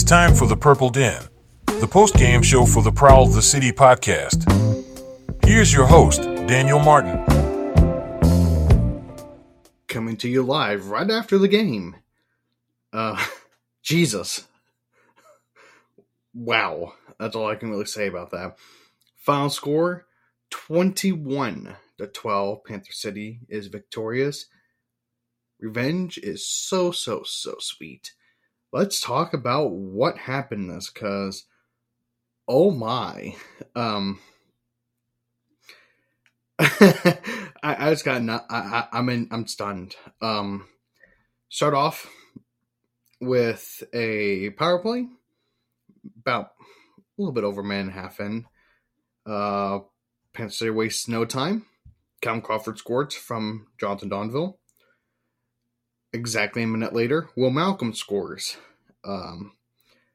is time for the Purple Den, the post game show for the Prowl of the City podcast. Here's your host, Daniel Martin. Coming to you live right after the game. Uh, Jesus. Wow. That's all I can really say about that. Final score 21 to 12. Panther City is victorious. Revenge is so, so, so sweet. Let's talk about what happened this because, oh my. Um, I, I just got not, I, I, I'm in, I'm stunned. Um, start off with a power play, about a little bit over a minute and a half in. Uh, City wastes no time. Callum Crawford scored from Jonathan Donville. Exactly a minute later, Will Malcolm scores um,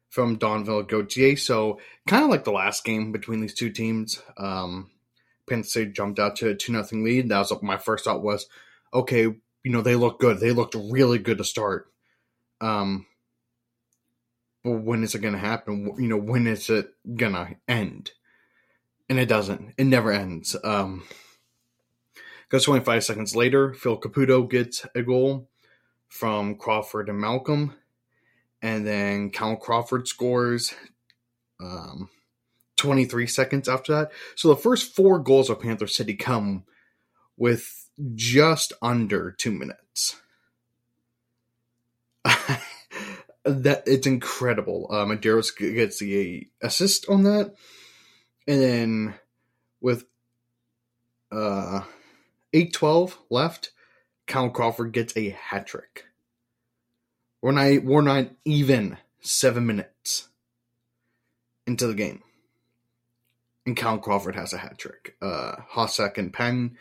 from Donville Gauthier. So kind of like the last game between these two teams. Um, Panther City jumped out to a two nothing lead. That was my first thought was, okay, you know they look good. They looked really good to start. Um, but when is it going to happen? You know, when is it going to end? And it doesn't. It never ends. Um, goes 25 seconds later, Phil Caputo gets a goal from Crawford and Malcolm. And then Cal Crawford scores um, 23 seconds after that. So the first four goals of Panther City come with just under two minutes. that it's incredible. Uh, Medeiros gets the assist on that, and then with uh eight twelve left, Cal Crawford gets a hat trick. We're not we're not even seven minutes into the game, and Cal Crawford has a hat trick. Uh, Hossack and Penn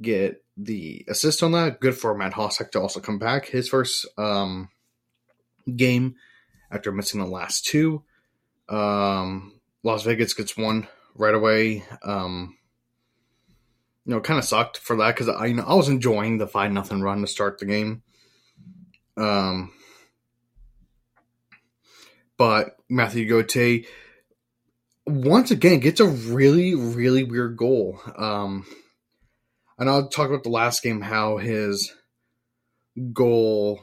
get the assist on that. Good for Matt Hossack to also come back. His first um game after missing the last two. Um, Las Vegas gets one right away. Um, you know, kind of sucked for that because I you know I was enjoying the five nothing run to start the game. Um, but Matthew Gauthier once again gets a really really weird goal. Um, and I'll talk about the last game how his goal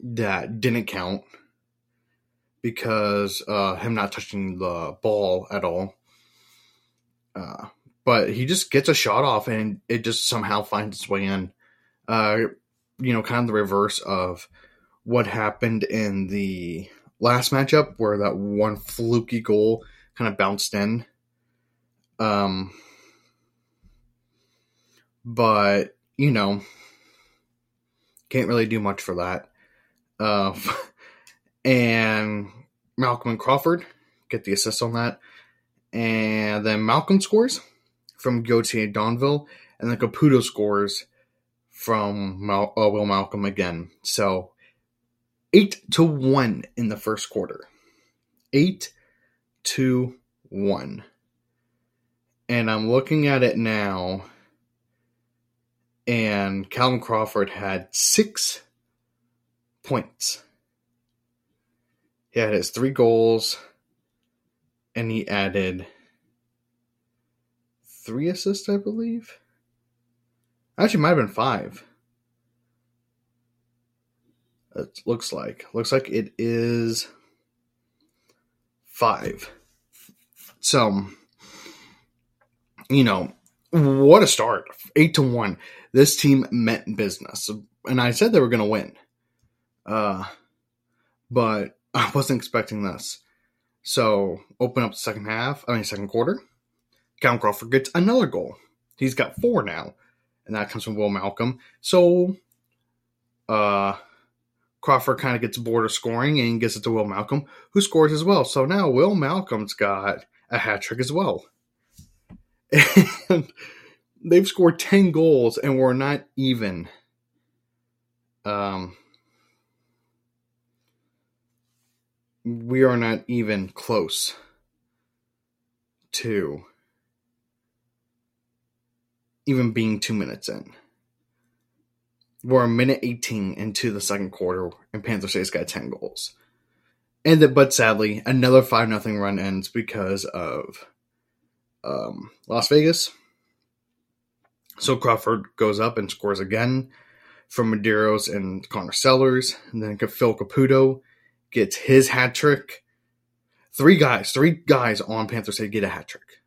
that didn't count because uh, him not touching the ball at all. Uh, but he just gets a shot off and it just somehow finds its way in. Uh, you know, kind of the reverse of what happened in the last matchup where that one fluky goal kind of bounced in. Um, but, you know, can't really do much for that. Uh, and Malcolm and Crawford get the assist on that. And then Malcolm scores from Gauthier Donville. And then Caputo scores from Mal- uh, Will Malcolm again. So 8 to 1 in the first quarter. 8 to 1. And I'm looking at it now. And Callum Crawford had six points. He had his three goals, and he added three assists, I believe. Actually, might have been five. It looks like looks like it is five. So, you know, what a start! Eight to one. This team meant business, and I said they were going to win. Uh, but I wasn't expecting this. So open up the second half, I mean second quarter. Cal Crawford gets another goal. He's got four now, and that comes from Will Malcolm. So uh Crawford kind of gets bored of scoring and gets it to Will Malcolm, who scores as well. So now Will Malcolm's got a hat trick as well. And they've scored 10 goals and we're not even. Um, we are not even close to even being two minutes in. We're a minute 18 into the second quarter, and Panther State's got 10 goals. and the, but sadly, another five nothing run ends because of um, Las Vegas. So Crawford goes up and scores again from Medeiros and Connor Sellers, and then Phil Caputo gets his hat trick. Three guys, three guys on Panthers State get a hat trick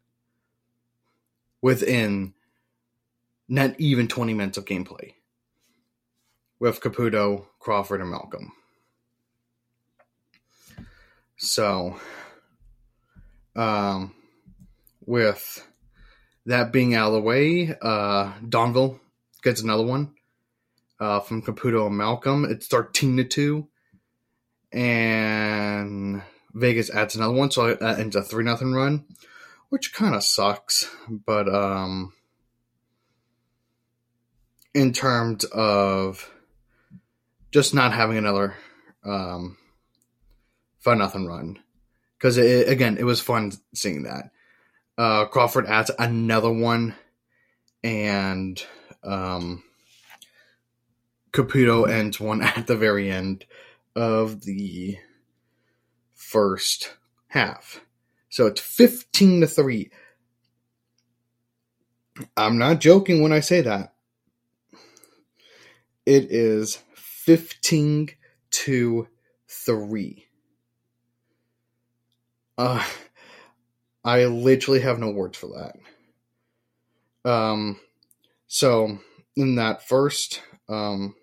within not even 20 minutes of gameplay with Caputo, Crawford, and Malcolm. So, um, with that being out of the way, uh, Donville gets another one uh, from Caputo and Malcolm. It's 13 to 2. And Vegas adds another one, so that ends a 3 nothing run, which kind of sucks. But um, in terms of just not having another um, fun nothing run. Because again it was fun seeing that. Uh, crawford adds another one and um, caputo ends one at the very end of the first half. So it's 15 to 3 i'm not joking when i say that it is 15 to 3. Uh, I literally have no words for that. Um, so in that first, um,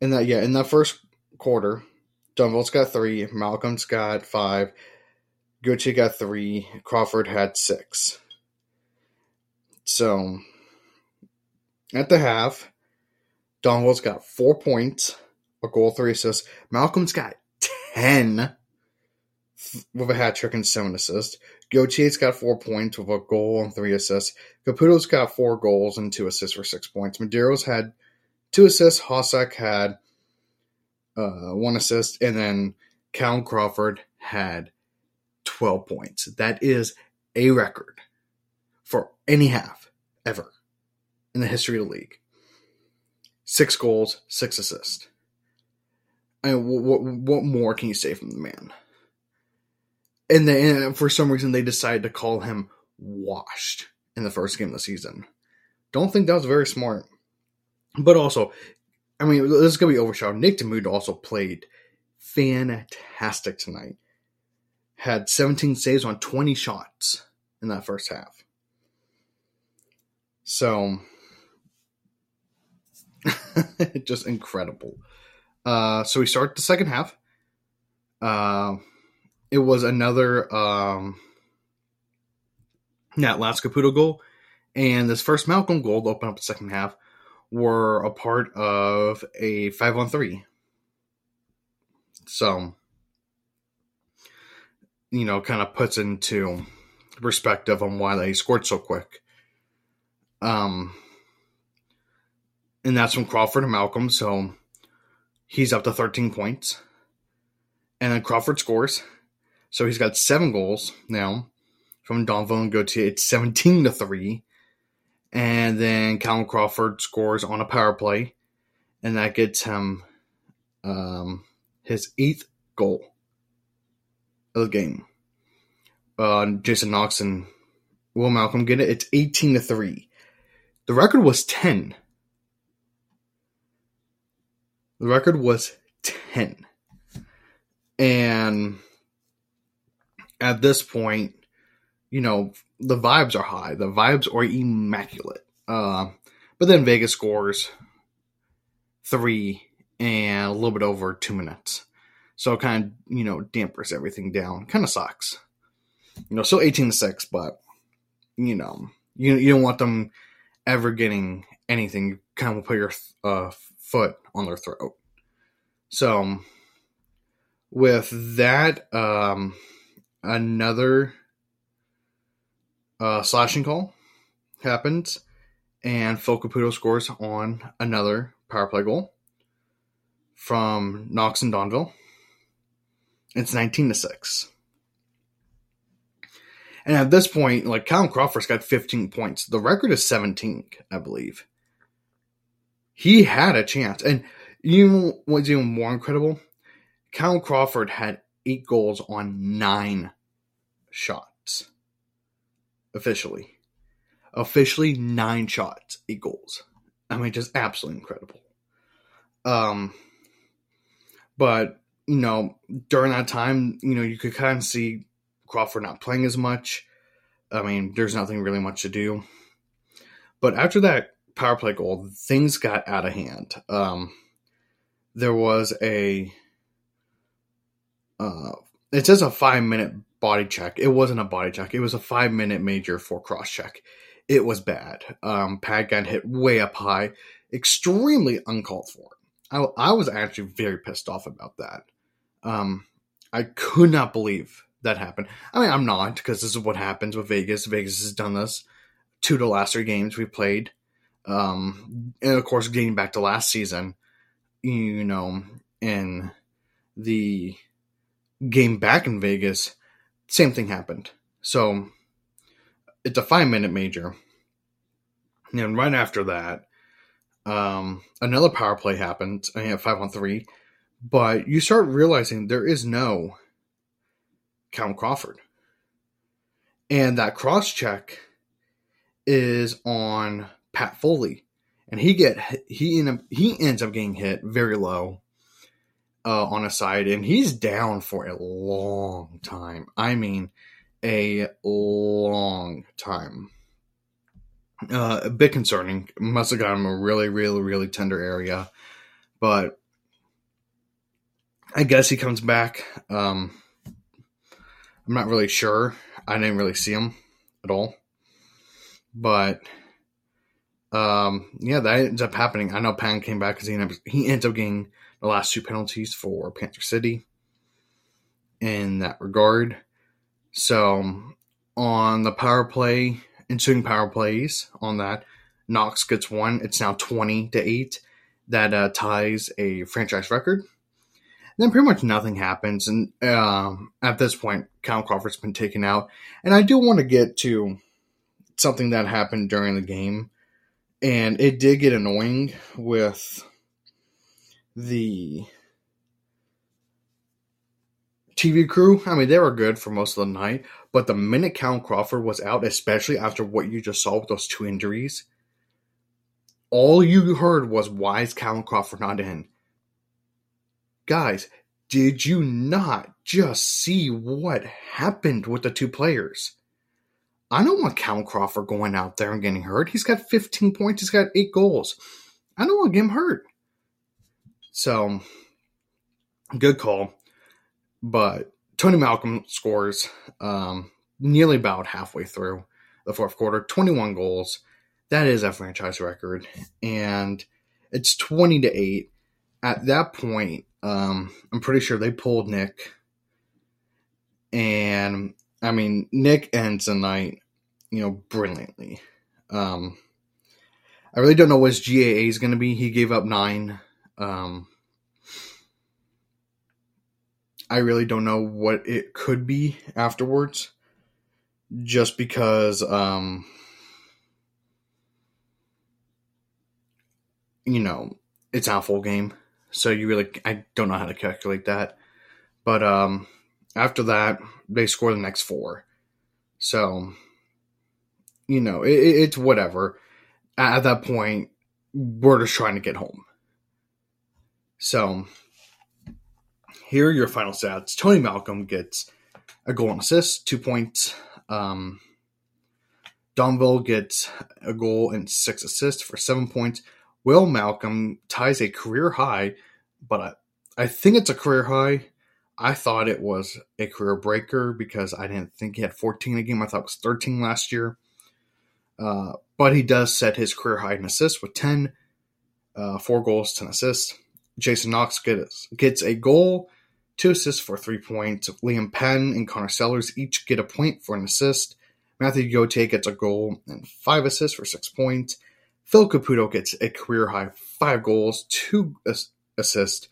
in that yeah, in that first quarter, Donville's got three, Malcolm's got five, Gucci got three, Crawford had six. So at the half, Donville's got four points, a goal, three assists. Malcolm's got 10 with a hat trick and seven assists. Gauthier's got four points with a goal and three assists. Caputo's got four goals and two assists for six points. Medeiros had two assists. Hossack had uh, one assist. And then Cal Crawford had 12 points. That is a record for any half ever in the history of the league. Six goals, six assists. I mean, what, what more can you say from the man? And then for some reason they decided to call him washed in the first game of the season. Don't think that was very smart. But also, I mean, this is gonna be overshadowed. Nick Damude also played fantastic tonight. Had 17 saves on 20 shots in that first half. So just incredible. Uh, so we start the second half. Uh, it was another um, last Caputo goal and this first Malcolm goal to open up the second half were a part of a five on three. So, you know, kind of puts into perspective on why they scored so quick. Um, and that's from Crawford and Malcolm. So he's up to 13 points. And then Crawford scores. So he's got seven goals now from Donville and Gauthier. It's 17 to 3. And then Callum Crawford scores on a power play. And that gets him um, his eighth goal of the game. Uh, Jason Knox and Will Malcolm get it. It's 18 to 3. The record was 10 the record was 10. And at this point, you know, the vibes are high. The vibes are immaculate. Uh, but then Vegas scores three and a little bit over two minutes. So it kind of, you know, dampers everything down. Kind of sucks. You know, still 18 to 6, but, you know, you, you don't want them ever getting anything. You kind of put your uh, foot on their throat. So, with that, um, another uh, slashing call happens, and Phil Caputo scores on another power play goal from Knox and Donville. It's 19 to 6. And at this point, like Callum Crawford's got 15 points. The record is 17, I believe he had a chance. And You know what's even more incredible? Cal Crawford had eight goals on nine shots. Officially. Officially nine shots, eight goals. I mean, just absolutely incredible. Um, but you know, during that time, you know, you could kind of see Crawford not playing as much. I mean, there's nothing really much to do. But after that power play goal, things got out of hand. Um, there was a, uh, it says a five minute body check. It wasn't a body check. It was a five minute major for cross check. It was bad. Um, pad got hit way up high, extremely uncalled for. I, I was actually very pissed off about that. Um, I could not believe that happened. I mean, I'm not because this is what happens with Vegas. Vegas has done this two to last three games we played. Um, and of course, getting back to last season, you know, in the game back in Vegas, same thing happened. So it's a five minute major. And right after that, um, another power play happened. I have five on three, but you start realizing there is no Callum Crawford, and that cross check is on Pat Foley, and he get he end up, he ends up getting hit very low uh, on a side, and he's down for a long time. I mean, a long time. Uh, a bit concerning. Must have got him a really, really, really tender area, but I guess he comes back. Um, I'm not really sure. I didn't really see him at all, but um, yeah, that ends up happening. I know Pan came back because he ended up, he ends up getting the last two penalties for Panther City in that regard. So on the power play, ensuing power plays on that, Knox gets one. It's now 20 to 8. That uh, ties a franchise record. Then pretty much nothing happens. And um, at this point, Cal Crawford's been taken out. And I do want to get to something that happened during the game. And it did get annoying with the TV crew. I mean, they were good for most of the night, but the minute Cal Crawford was out, especially after what you just saw with those two injuries, all you heard was, why is Cal Crawford not in? Guys, did you not just see what happened with the two players? I don't want Cal Crawford going out there and getting hurt. He's got 15 points, he's got eight goals. I don't want him hurt. So, good call. But Tony Malcolm scores um, nearly about halfway through the fourth quarter, 21 goals. That is a franchise record. And it's 20 to 8. At that point, um, I'm pretty sure they pulled Nick. And I mean, Nick ends the night, you know, brilliantly. Um, I really don't know what his GAA is going to be. He gave up nine. Um, I really don't know what it could be afterwards, just because, um, you know, it's a full game, so you really I don't know how to calculate that. But um, after that, they score the next four, so you know it, it's whatever. At that point, we're just trying to get home. So here are your final stats. Tony Malcolm gets a goal and assist, two points. Um, Donville gets a goal and six assists for seven points. Will Malcolm ties a career high, but I, I think it's a career high. I thought it was a career breaker because I didn't think he had 14 a game. I thought it was 13 last year. Uh, but he does set his career high in assists with 10, uh, four goals, 10 assists. Jason Knox gets, gets a goal, two assists for three points. Liam Penn and Connor Sellers each get a point for an assist. Matthew Gauthier gets a goal and five assists for six points. Phil Caputo gets a career high five goals, two assists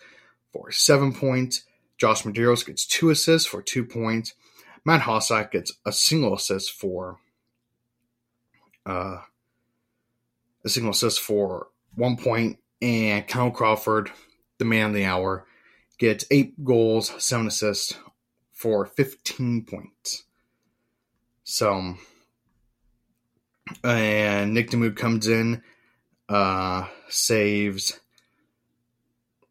for seven points. Josh Medeiros gets two assists for two points. Matt Hossack gets a single assist for uh, a single assist for one point, and Cal Crawford the man of the hour, gets eight goals, seven assists for 15 points. So, and Nick Damude comes in, uh, saves,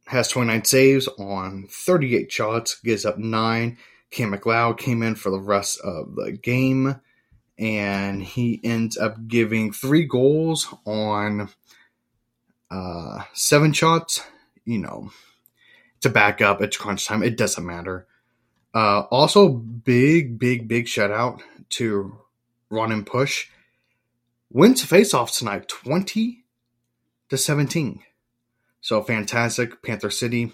has 29 saves on 38 shots, gives up nine. Cam McLeod came in for the rest of the game, and he ends up giving three goals on uh, seven shots. You know, to back up at crunch time, it doesn't matter. Uh, also, big, big, big shout out to Run and Push. Wins faceoff tonight, 20 to 17. So fantastic. Panther City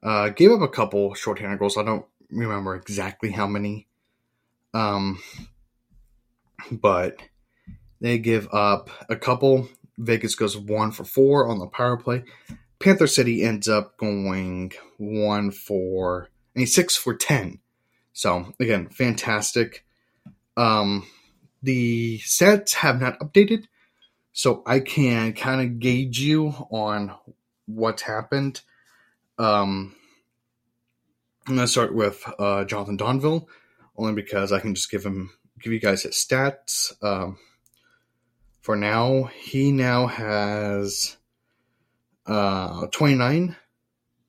uh, gave up a couple shorthanded goals. I don't remember exactly how many. Um, but they give up a couple. Vegas goes one for four on the power play. Panther City ends up going one for I mean, six for ten. So again, fantastic. Um, the sets have not updated, so I can kind of gauge you on what's happened. Um, I'm gonna start with uh, Jonathan Donville, only because I can just give him give you guys his stats. Um, for now, he now has uh, 29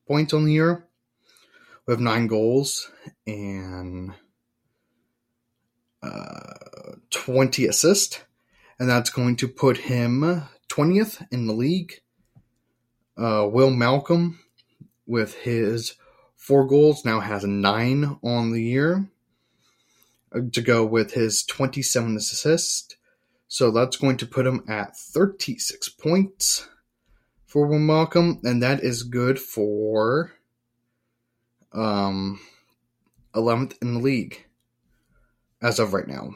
points on the year with nine goals and uh, 20 assists. And that's going to put him 20th in the league. Uh, Will Malcolm, with his four goals, now has nine on the year uh, to go with his 27 assists. So that's going to put him at 36 points for Will Malcolm, and that is good for um, 11th in the league as of right now.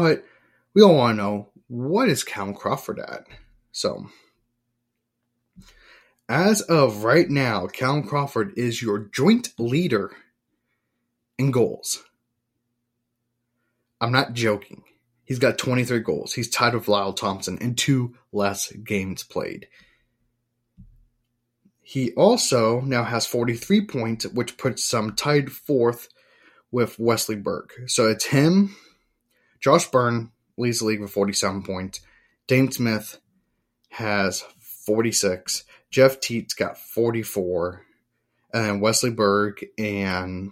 But we all want to know what is Cal Crawford at? So, as of right now, Cal Crawford is your joint leader in goals. I'm not joking. He's got 23 goals. He's tied with Lyle Thompson in two less games played. He also now has 43 points, which puts him tied fourth with Wesley Berg. So it's him, Josh Byrne leads the league with 47 points. Dane Smith has 46. Jeff Teat's got 44. And Wesley Berg and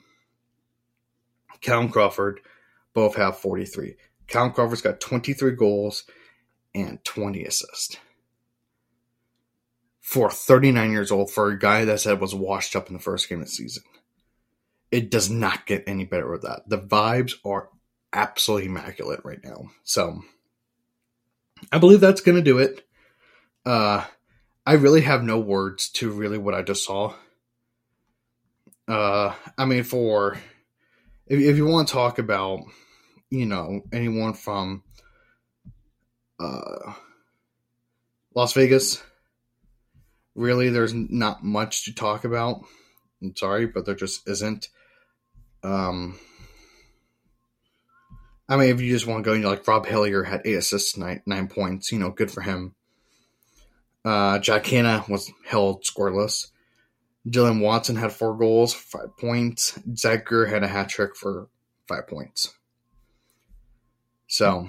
Callum Crawford both have 43. Callum Crawford's got 23 goals and 20 assists for 39 years old for a guy that said was washed up in the first game of the season. It does not get any better with that. The vibes are absolutely immaculate right now. So I believe that's going to do it. Uh, I really have no words to really what I just saw. Uh, I mean, for if, if you want to talk about, you know, anyone from uh, Las Vegas, really there's not much to talk about. I'm sorry, but there just isn't. Um, I mean, if you just want to go, you know, like Rob Hellyer had eight assists tonight, nine points. You know, good for him. Uh, Jack Hannah was held scoreless. Dylan Watson had four goals, five points. Zedgar had a hat trick for five points. So,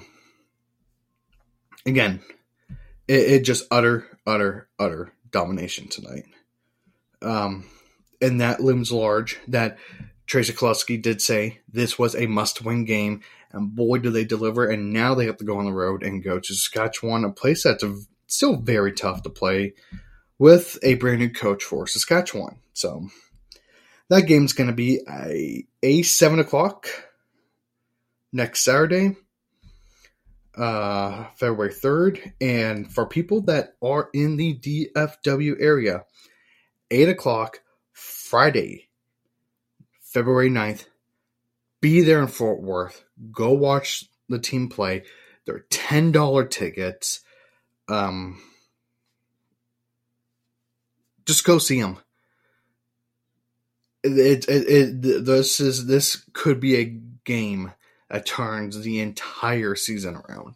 again, it, it just utter, utter, utter domination tonight. Um, and that looms large that Tracy Kelusky did say this was a must win game, and boy, do they deliver. And now they have to go on the road and go to Saskatchewan, a place that's still very tough to play with a brand new coach for Saskatchewan. So that game's going to be a, a 7 o'clock next Saturday uh, February 3rd. And for people that are in the DFW area, 8 o'clock Friday, February 9th, be there in Fort Worth. Go watch the team play. They're $10 tickets. Um, just go see them. It, it, it, this is this could be a game that turns the entire season around.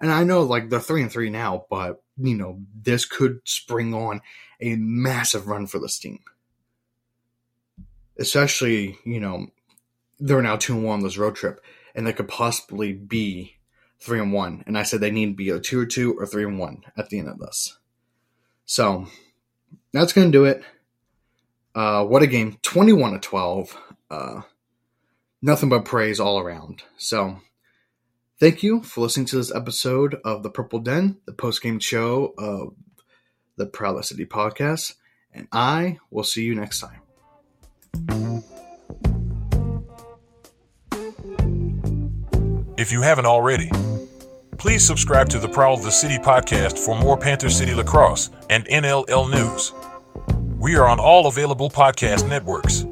And I know like they're three and three now, but you know, this could spring on a massive run for this team. Especially, you know, they're now 2 and 1 on this road trip, and they could possibly be 3 and 1. And I said they need to be a 2 or 2 or 3 and 1 at the end of this. So, that's going to do it. Uh, what a game. 21 to 12. Uh, nothing but praise all around. So, thank you for listening to this episode of The Purple Den, the post game show of the Proud City podcast. And I will see you next time. If you haven't already, please subscribe to the Prowl of the City podcast for more Panther City lacrosse and NLL news. We are on all available podcast networks.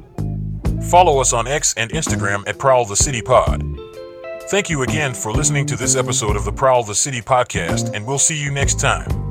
Follow us on X and Instagram at Prowl the City Pod. Thank you again for listening to this episode of the Prowl the City podcast, and we'll see you next time.